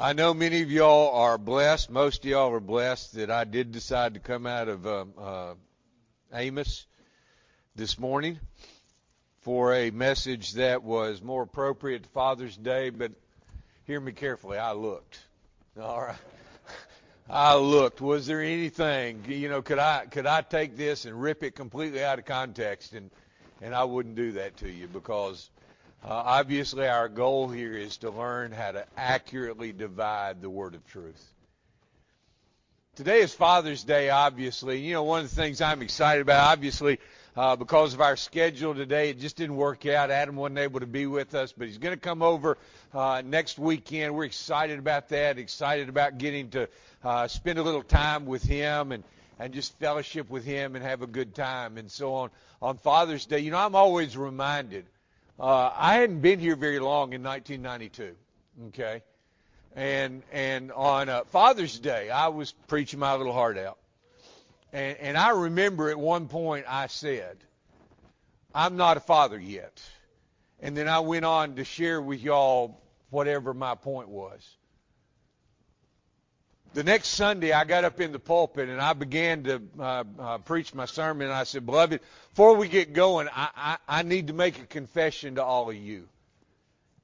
I know many of y'all are blessed. Most of y'all are blessed that I did decide to come out of um, uh, Amos this morning for a message that was more appropriate to Father's Day. But hear me carefully. I looked. All right. I looked. Was there anything? You know, could I could I take this and rip it completely out of context? And and I wouldn't do that to you because obviously, our goal here is to learn how to accurately divide the word of truth. Today is Father's Day, obviously. You know, one of the things I'm excited about, obviously, uh, because of our schedule today, it just didn't work out. Adam wasn't able to be with us, but he's going to come over uh, next weekend. We're excited about that, excited about getting to uh, spend a little time with him and, and just fellowship with him and have a good time. And so on, on Father's Day, you know, I'm always reminded – uh, I hadn't been here very long in 1992. Okay, and and on uh, Father's Day, I was preaching my little heart out, and and I remember at one point I said, "I'm not a father yet," and then I went on to share with y'all whatever my point was the next Sunday, I got up in the pulpit and I began to uh, uh, preach my sermon. And I said, Beloved, before we get going, I, I, I need to make a confession to all of you.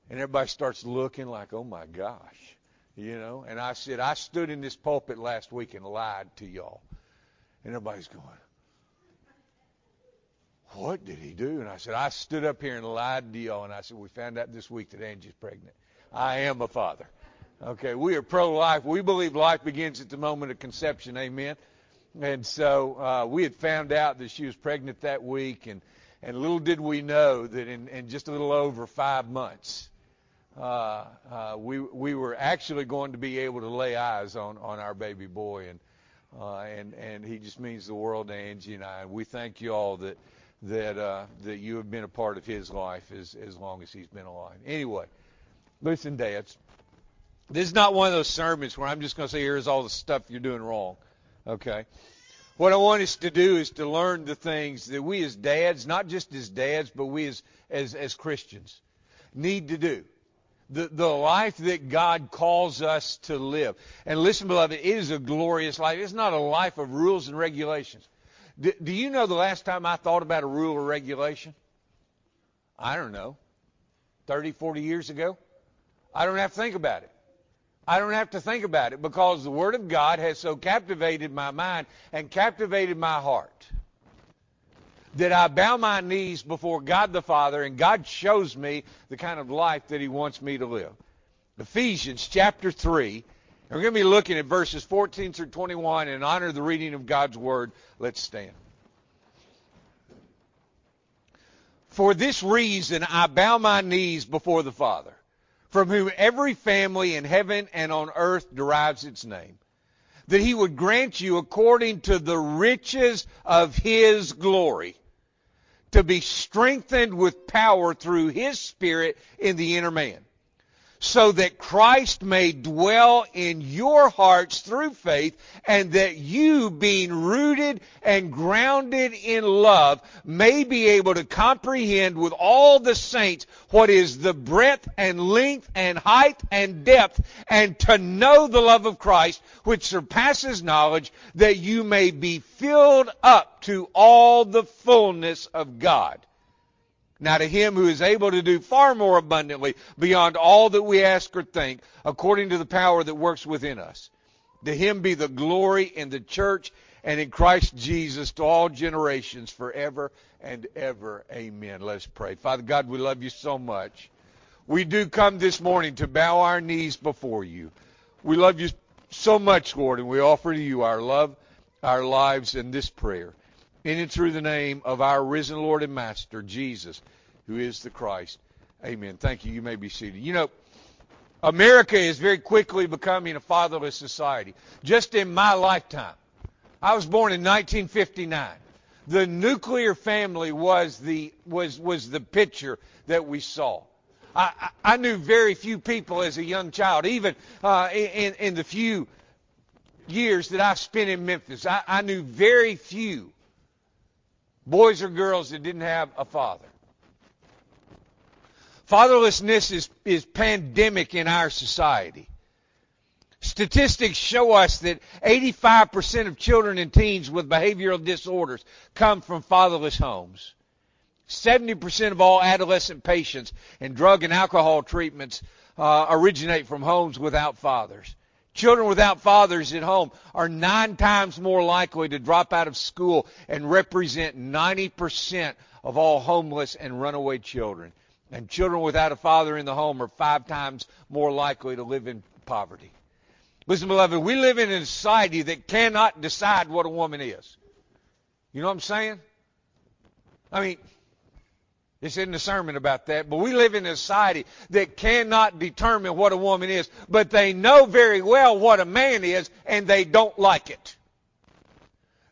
And everybody starts looking like, oh my gosh, you know. And I said, I stood in this pulpit last week and lied to y'all. And everybody's going, what did he do? And I said, I stood up here and lied to y'all. And I said, we found out this week that Angie's pregnant. I am a father. Okay, we are pro-life. We believe life begins at the moment of conception. Amen. And so uh, we had found out that she was pregnant that week, and and little did we know that in, in just a little over five months, uh, uh, we we were actually going to be able to lay eyes on on our baby boy, and uh, and and he just means the world to Angie and I. And we thank you all that that uh, that you have been a part of his life as as long as he's been alive. Anyway, listen, dads. This is not one of those sermons where I'm just going to say, here's all the stuff you're doing wrong. Okay? What I want us to do is to learn the things that we as dads, not just as dads, but we as, as, as Christians, need to do. The, the life that God calls us to live. And listen, beloved, it is a glorious life. It's not a life of rules and regulations. Do, do you know the last time I thought about a rule or regulation? I don't know. 30, 40 years ago? I don't have to think about it. I don't have to think about it because the Word of God has so captivated my mind and captivated my heart that I bow my knees before God the Father and God shows me the kind of life that He wants me to live. Ephesians chapter 3. And we're going to be looking at verses 14 through 21 in honor the reading of God's Word. Let's stand. For this reason I bow my knees before the Father from whom every family in heaven and on earth derives its name, that he would grant you according to the riches of his glory to be strengthened with power through his spirit in the inner man so that Christ may dwell in your hearts through faith, and that you, being rooted and grounded in love, may be able to comprehend with all the saints what is the breadth and length and height and depth, and to know the love of Christ, which surpasses knowledge, that you may be filled up to all the fullness of God. Now to him who is able to do far more abundantly beyond all that we ask or think, according to the power that works within us. To him be the glory in the church and in Christ Jesus to all generations forever and ever. Amen. Let's pray. Father God, we love you so much. We do come this morning to bow our knees before you. We love you so much, Lord, and we offer to you our love, our lives, and this prayer. In and through the name of our risen Lord and Master, Jesus, who is the Christ. Amen. Thank you. You may be seated. You know, America is very quickly becoming a fatherless society. Just in my lifetime, I was born in 1959. The nuclear family was the was was the picture that we saw. I, I knew very few people as a young child, even uh, in, in the few years that I spent in Memphis. I, I knew very few boys or girls that didn't have a father. Fatherlessness is, is pandemic in our society. Statistics show us that 85% of children and teens with behavioral disorders come from fatherless homes. 70% of all adolescent patients in drug and alcohol treatments uh, originate from homes without fathers. Children without fathers at home are nine times more likely to drop out of school and represent 90% of all homeless and runaway children. And children without a father in the home are five times more likely to live in poverty. Listen, beloved, we live in a society that cannot decide what a woman is. You know what I'm saying? I mean, it's in the sermon about that, but we live in a society that cannot determine what a woman is, but they know very well what a man is, and they don't like it.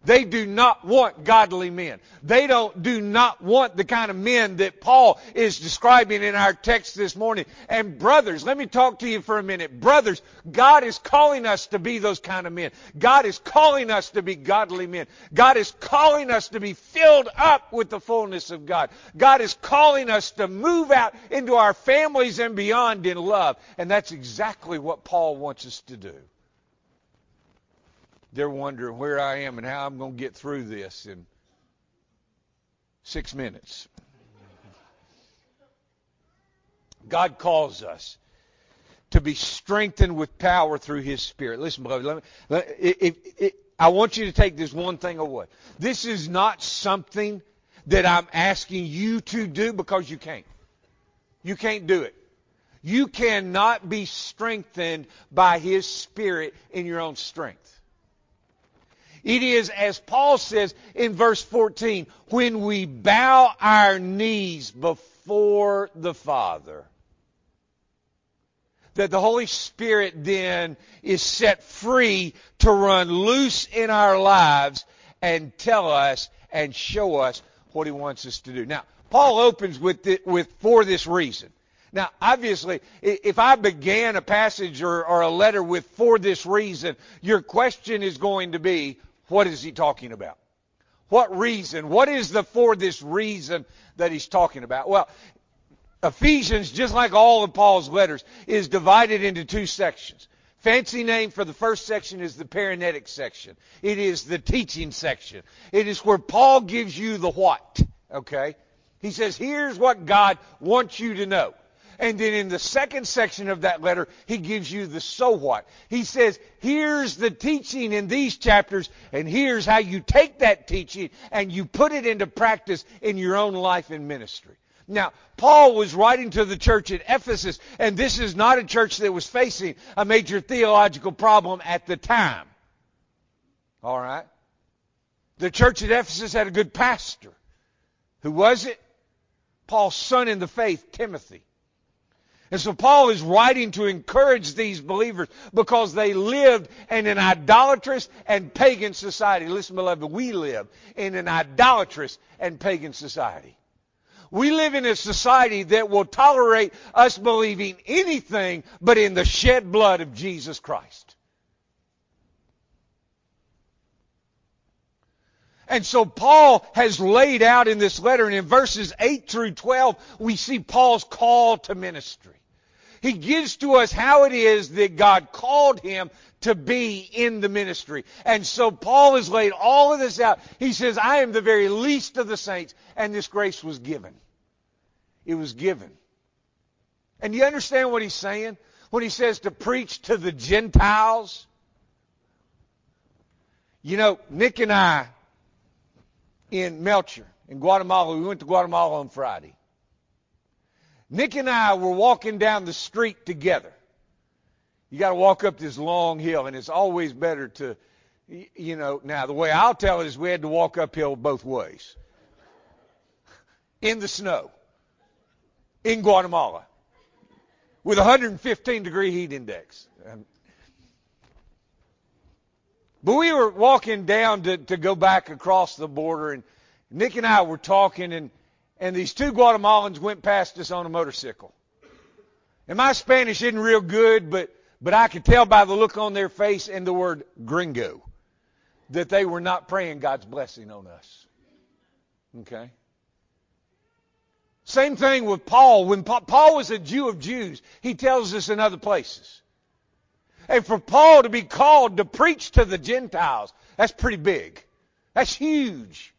They do not want godly men. They don't, do not want the kind of men that Paul is describing in our text this morning. And brothers, let me talk to you for a minute. Brothers, God is calling us to be those kind of men. God is calling us to be godly men. God is calling us to be filled up with the fullness of God. God is calling us to move out into our families and beyond in love. And that's exactly what Paul wants us to do they're wondering where I am and how I'm going to get through this in six minutes. God calls us to be strengthened with power through His Spirit. Listen, beloved, let me, let, if, I want you to take this one thing away. This is not something that I'm asking you to do because you can't. You can't do it. You cannot be strengthened by His Spirit in your own strength. It is, as Paul says in verse 14, when we bow our knees before the Father, that the Holy Spirit then is set free to run loose in our lives and tell us and show us what he wants us to do. Now, Paul opens with, the, with for this reason. Now, obviously, if I began a passage or, or, a letter with for this reason, your question is going to be, what is he talking about? What reason? What is the for this reason that he's talking about? Well, Ephesians, just like all of Paul's letters, is divided into two sections. Fancy name for the first section is the parenetic section. It is the teaching section. It is where Paul gives you the what. Okay? He says, here's what God wants you to know. And then in the second section of that letter, he gives you the so what. He says, here's the teaching in these chapters, and here's how you take that teaching and you put it into practice in your own life and ministry. Now, Paul was writing to the church at Ephesus, and this is not a church that was facing a major theological problem at the time. All right? The church at Ephesus had a good pastor. Who was it? Paul's son in the faith, Timothy. And so Paul is writing to encourage these believers because they lived in an idolatrous and pagan society. Listen, beloved, we live in an idolatrous and pagan society. We live in a society that will tolerate us believing anything but in the shed blood of Jesus Christ. And so Paul has laid out in this letter, and in verses 8 through 12, we see Paul's call to ministry. He gives to us how it is that God called him to be in the ministry. And so Paul has laid all of this out. He says, I am the very least of the saints, and this grace was given. It was given. And you understand what he's saying? When he says to preach to the Gentiles? You know, Nick and I in Melchor, in Guatemala, we went to Guatemala on Friday. Nick and I were walking down the street together. You got to walk up this long hill, and it's always better to, you know. Now, the way I'll tell it is we had to walk uphill both ways in the snow in Guatemala with 115 degree heat index. Um, but we were walking down to, to go back across the border, and Nick and I were talking, and and these two Guatemalans went past us on a motorcycle. And my Spanish isn't real good, but, but I could tell by the look on their face and the word gringo that they were not praying God's blessing on us. Okay? Same thing with Paul. When Paul was a Jew of Jews, he tells us in other places. And for Paul to be called to preach to the Gentiles, that's pretty big. That's huge.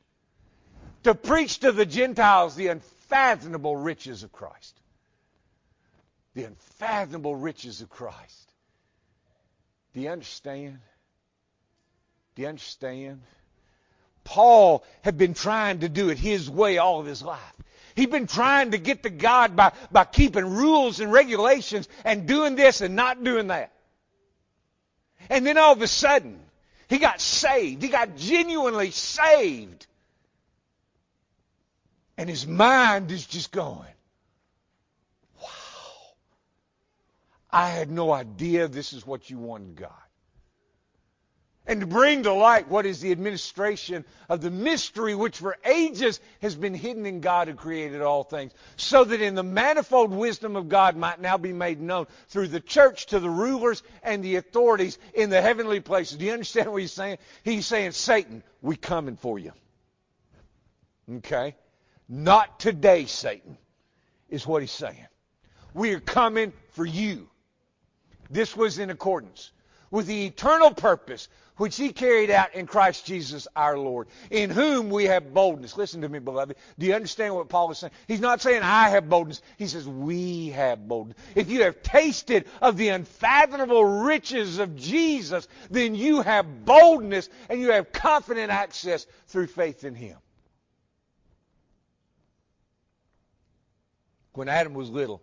To preach to the Gentiles the unfathomable riches of Christ. The unfathomable riches of Christ. Do you understand? Do you understand? Paul had been trying to do it his way all of his life. He'd been trying to get to God by, by keeping rules and regulations and doing this and not doing that. And then all of a sudden, he got saved. He got genuinely saved. And his mind is just going, wow. I had no idea this is what you wanted, God and to bring to light what is the administration of the mystery which for ages has been hidden in God who created all things, so that in the manifold wisdom of God might now be made known through the church to the rulers and the authorities in the heavenly places. Do you understand what he's saying? He's saying, Satan, we coming for you. Okay? Not today, Satan, is what he's saying. We are coming for you. This was in accordance with the eternal purpose which he carried out in Christ Jesus our Lord, in whom we have boldness. Listen to me, beloved. Do you understand what Paul is saying? He's not saying I have boldness. He says we have boldness. If you have tasted of the unfathomable riches of Jesus, then you have boldness and you have confident access through faith in him. When Adam was little,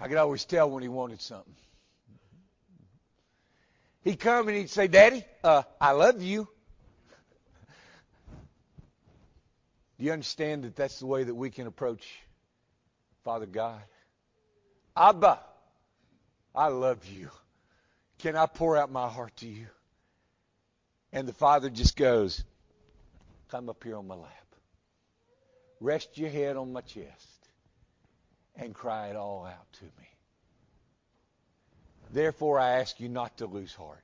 I could always tell when he wanted something. He'd come and he'd say, Daddy, uh, I love you. Do you understand that that's the way that we can approach Father God? Abba, I love you. Can I pour out my heart to you? And the Father just goes, Come up here on my lap. Rest your head on my chest and cry it all out to me. Therefore, I ask you not to lose heart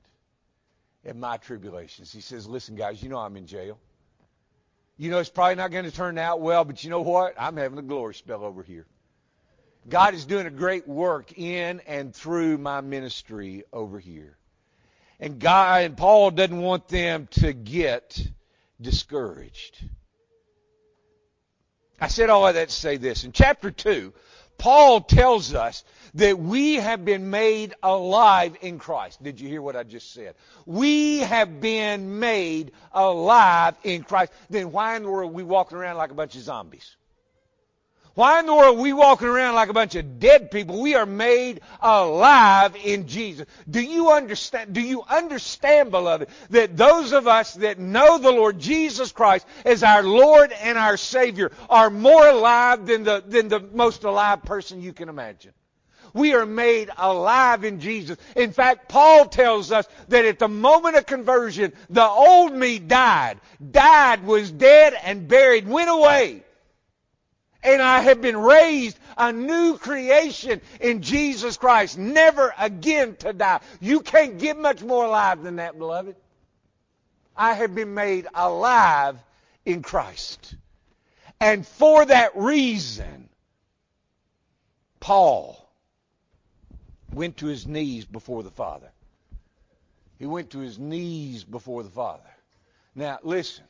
in my tribulations. He says, Listen, guys, you know I'm in jail. You know it's probably not going to turn out well, but you know what? I'm having a glory spell over here. God is doing a great work in and through my ministry over here. And God and Paul doesn't want them to get discouraged. I said all of that to say this. In chapter 2, Paul tells us that we have been made alive in Christ. Did you hear what I just said? We have been made alive in Christ. Then why in the world are we walking around like a bunch of zombies? Why in the world are we walking around like a bunch of dead people? We are made alive in Jesus. Do you understand, do you understand, beloved, that those of us that know the Lord Jesus Christ as our Lord and our Savior are more alive than the, than the most alive person you can imagine? We are made alive in Jesus. In fact, Paul tells us that at the moment of conversion, the old me died. Died, was dead, and buried, went away and I have been raised a new creation in Jesus Christ, never again to die. You can't get much more alive than that, beloved. I have been made alive in Christ. And for that reason, Paul went to his knees before the Father. He went to his knees before the Father. Now, listen.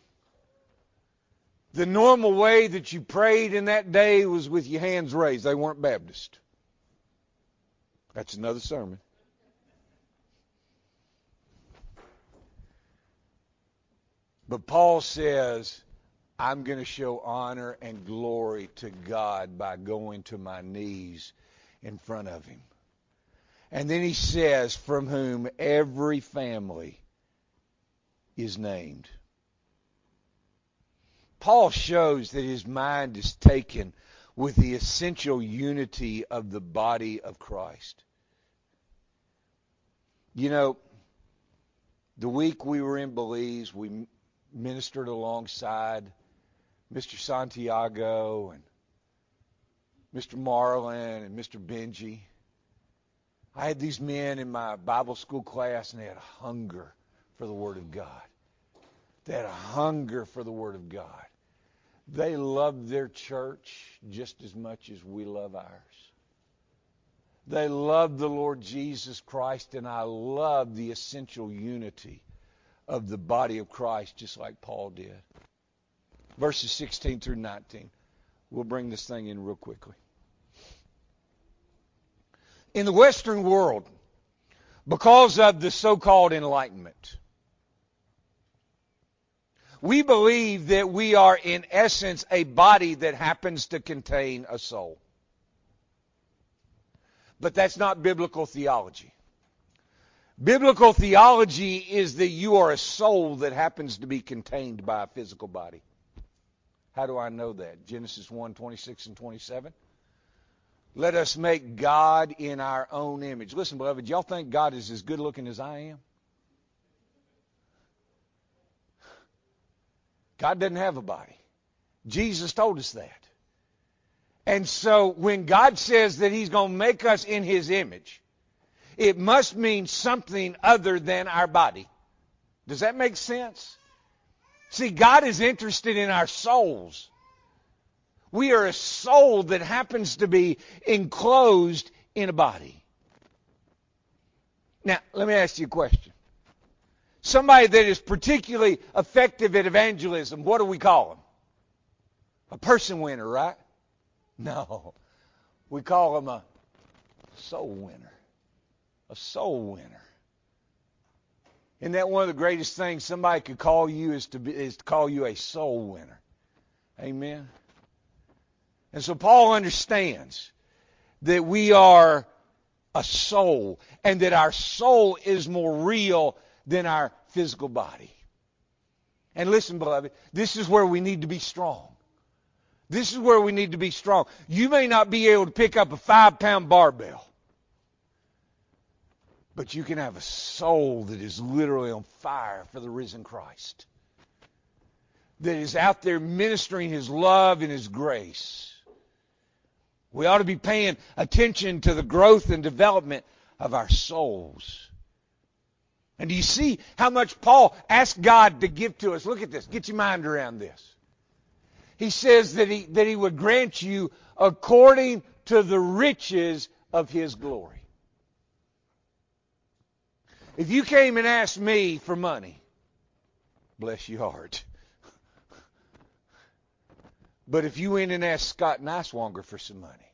The normal way that you prayed in that day was with your hands raised. They weren't Baptist. That's another sermon. But Paul says, I'm going to show honor and glory to God by going to my knees in front of him. And then he says, from whom every family is named. Paul shows that his mind is taken with the essential unity of the body of Christ. You know, the week we were in Belize, we ministered alongside Mr. Santiago and Mr. Marlin and Mr. Benji. I had these men in my Bible school class, and they had a hunger for the Word of God. They had a hunger for the Word of God. They loved their church just as much as we love ours. They love the Lord Jesus Christ, and I love the essential unity of the body of Christ, just like Paul did. Verses 16 through 19. We'll bring this thing in real quickly. In the Western world, because of the so-called Enlightenment, we believe that we are in essence a body that happens to contain a soul. But that's not biblical theology. Biblical theology is that you are a soul that happens to be contained by a physical body. How do I know that? Genesis 1, 26 and 27. Let us make God in our own image. Listen, beloved, y'all think God is as good looking as I am? God doesn't have a body. Jesus told us that. And so when God says that He's going to make us in His image, it must mean something other than our body. Does that make sense? See, God is interested in our souls. We are a soul that happens to be enclosed in a body. Now, let me ask you a question. Somebody that is particularly effective at evangelism, what do we call them? A person winner, right? No. We call them a soul winner. A soul winner. Isn't that one of the greatest things somebody could call you is to be, is to call you a soul winner? Amen. And so Paul understands that we are a soul and that our soul is more real than our physical body. And listen, beloved, this is where we need to be strong. This is where we need to be strong. You may not be able to pick up a five pound barbell, but you can have a soul that is literally on fire for the risen Christ, that is out there ministering his love and his grace. We ought to be paying attention to the growth and development of our souls. And do you see how much Paul asked God to give to us? Look at this. Get your mind around this he says that he, that he would grant you according to the riches of his glory. If you came and asked me for money, bless your heart. But if you went and asked Scott Niswonger for some money,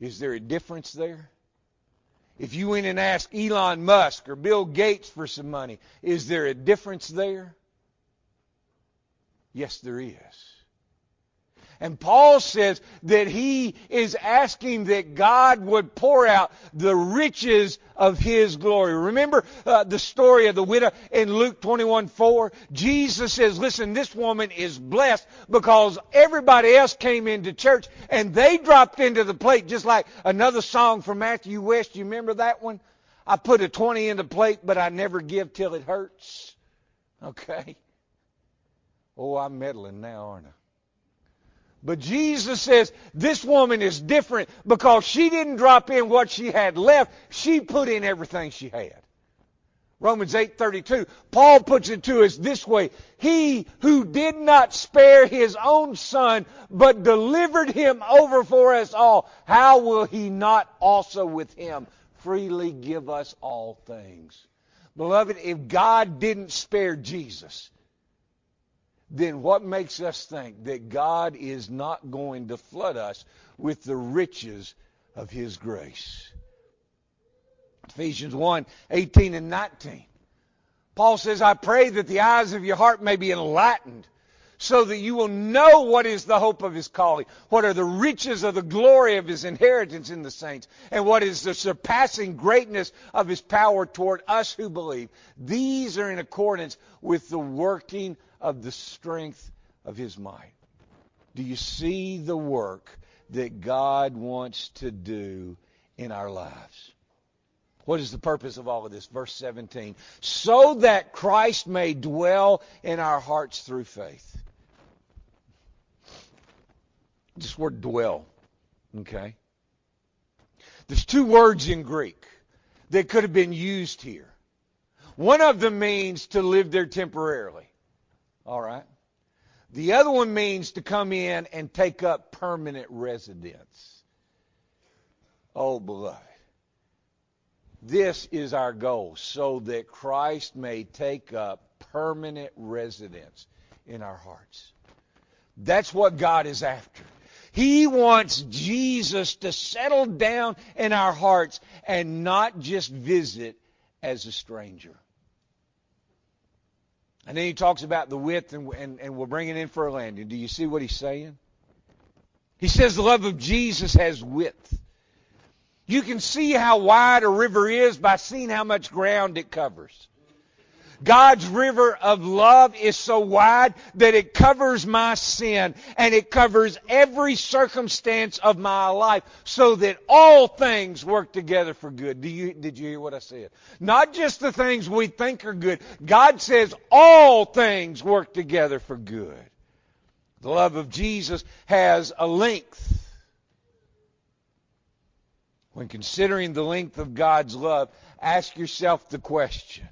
is there a difference there? If you went and asked Elon Musk or Bill Gates for some money, is there a difference there? Yes, there is. And Paul says that he is asking that God would pour out the riches of his glory. Remember uh, the story of the widow in Luke 21 4? Jesus says, listen, this woman is blessed because everybody else came into church and they dropped into the plate just like another song from Matthew West. You remember that one? I put a 20 in the plate, but I never give till it hurts. Okay. Oh, I'm meddling now, aren't I? But Jesus says this woman is different because she didn't drop in what she had left. She put in everything she had. Romans 8:32. Paul puts it to us this way: He who did not spare his own son but delivered him over for us all, how will he not also with him freely give us all things? Beloved, if God didn't spare Jesus, then what makes us think that God is not going to flood us with the riches of His grace? Ephesians 1 18 and 19. Paul says, I pray that the eyes of your heart may be enlightened so that you will know what is the hope of his calling, what are the riches of the glory of his inheritance in the saints, and what is the surpassing greatness of his power toward us who believe. These are in accordance with the working of the strength of his might. Do you see the work that God wants to do in our lives? What is the purpose of all of this? Verse 17. So that Christ may dwell in our hearts through faith. This word dwell. Okay? There's two words in Greek that could have been used here. One of them means to live there temporarily. All right. The other one means to come in and take up permanent residence. Oh, beloved. This is our goal, so that Christ may take up permanent residence in our hearts. That's what God is after. He wants Jesus to settle down in our hearts and not just visit as a stranger. And then he talks about the width, and, and, and we're bringing in for a landing. Do you see what he's saying? He says the love of Jesus has width. You can see how wide a river is by seeing how much ground it covers. God's river of love is so wide that it covers my sin and it covers every circumstance of my life so that all things work together for good. Do you, did you hear what I said? Not just the things we think are good. God says all things work together for good. The love of Jesus has a length. When considering the length of God's love, ask yourself the question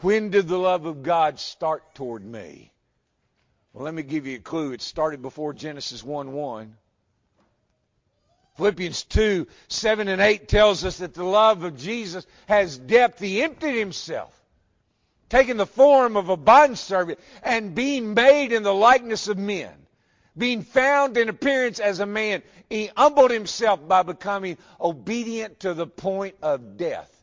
when did the love of God start toward me? Well, let me give you a clue. It started before Genesis 1 1. Philippians 2 7 and 8 tells us that the love of Jesus has depth. He emptied himself, taking the form of a bondservant, and being made in the likeness of men. Being found in appearance as a man, he humbled himself by becoming obedient to the point of death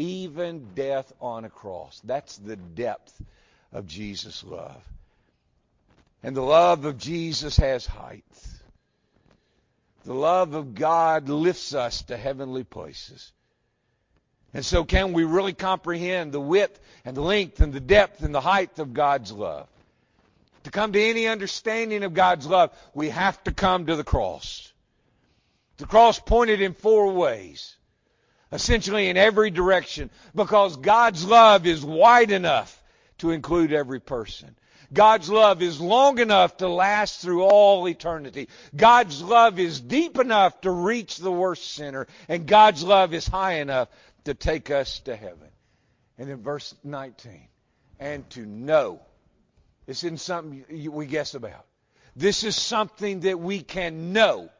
even death on a cross. That's the depth of Jesus' love. And the love of Jesus has height. The love of God lifts us to heavenly places. And so, can we really comprehend the width and the length and the depth and the height of God's love? To come to any understanding of God's love, we have to come to the cross. The cross pointed in four ways essentially in every direction because God's love is wide enough to include every person. God's love is long enough to last through all eternity. God's love is deep enough to reach the worst sinner. And God's love is high enough to take us to heaven. And in verse 19, and to know. This isn't something we guess about. This is something that we can know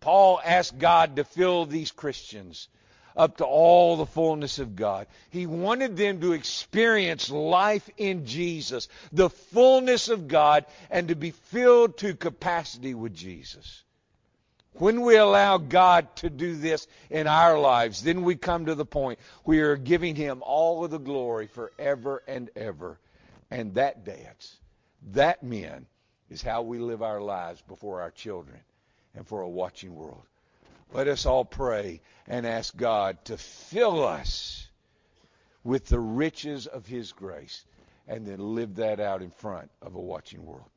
Paul asked God to fill these Christians up to all the fullness of God. He wanted them to experience life in Jesus, the fullness of God, and to be filled to capacity with Jesus. When we allow God to do this in our lives, then we come to the point we are giving Him all of the glory forever and ever. And that dance, that men, is how we live our lives before our children and for a watching world. Let us all pray and ask God to fill us with the riches of His grace and then live that out in front of a watching world.